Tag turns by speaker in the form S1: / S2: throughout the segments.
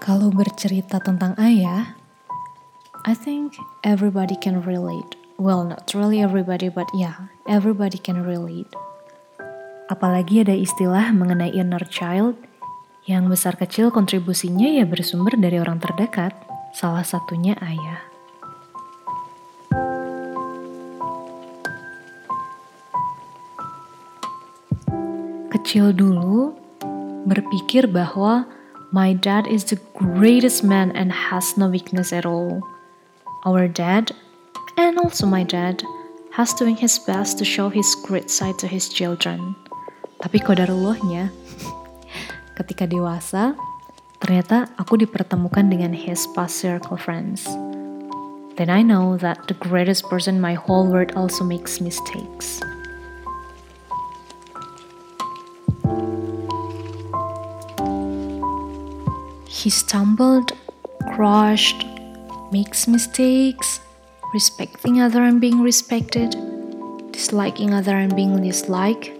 S1: Kalau bercerita tentang ayah, I think everybody can relate. Well, not really everybody, but yeah, everybody can relate. Apalagi ada istilah mengenai inner child yang besar kecil kontribusinya ya bersumber dari orang terdekat, salah satunya ayah. Kecil dulu, berpikir bahwa My dad is the greatest man and has no weakness at all. Our dad, and also my dad, has doing his best to show his great side to his children. Tapi kodarullahnya, ketika dewasa, ternyata aku dipertemukan dengan his past circle friends. Then I know that the greatest person in my whole world also makes mistakes. He stumbled, crushed, makes mistakes, respecting other and being respected, disliking other and being disliked,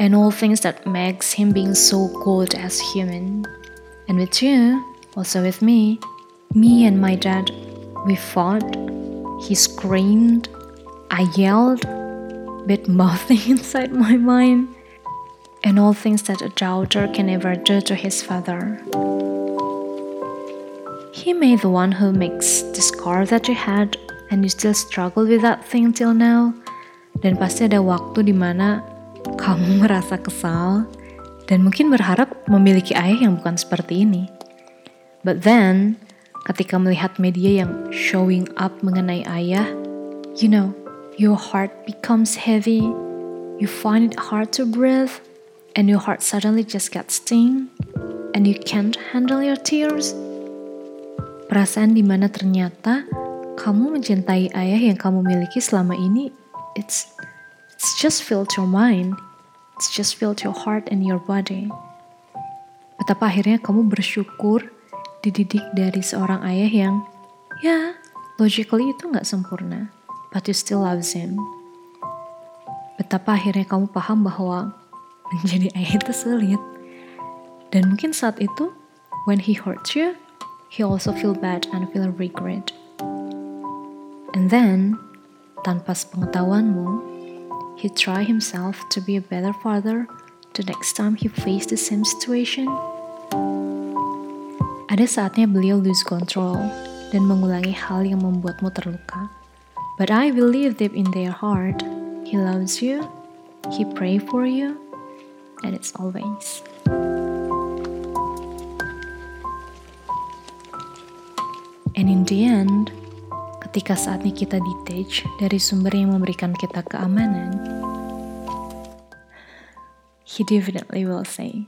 S1: and all things that makes him being so good as human. And with you, also with me, me and my dad, we fought. He screamed, I yelled, bit mouthing inside my mind, and all things that a daughter can ever do to his father. He may the one who makes the scar that you had and you still struggle with that thing till now. Dan pasti ada waktu di mana kamu merasa kesal dan mungkin berharap memiliki ayah yang bukan seperti ini. But then, ketika melihat media yang showing up mengenai ayah, you know, your heart becomes heavy, you find it hard to breathe, and your heart suddenly just gets sting, and you can't handle your tears. Perasaan di mana ternyata kamu mencintai ayah yang kamu miliki selama ini, it's it's just filled your mind, it's just filled your heart and your body. Betapa akhirnya kamu bersyukur dididik dari seorang ayah yang, ya, logically itu nggak sempurna, but you still loves him. Betapa akhirnya kamu paham bahwa menjadi ayah itu sulit. Dan mungkin saat itu, when he hurts you, he also feel bad and feel regret. And then, tanpa sepengetahuanmu, he try himself to be a better father the next time he face the same situation. Ada saatnya beliau lose control dan mengulangi hal yang membuatmu terluka. But I believe deep in their heart, he loves you, he pray for you, and it's always. And in the end, ketika saatnya kita detach dari sumber yang memberikan kita keamanan, he definitely will say,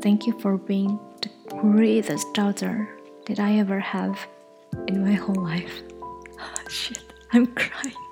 S1: Thank you for being the greatest daughter that I ever have in my whole life. Oh, shit, I'm crying.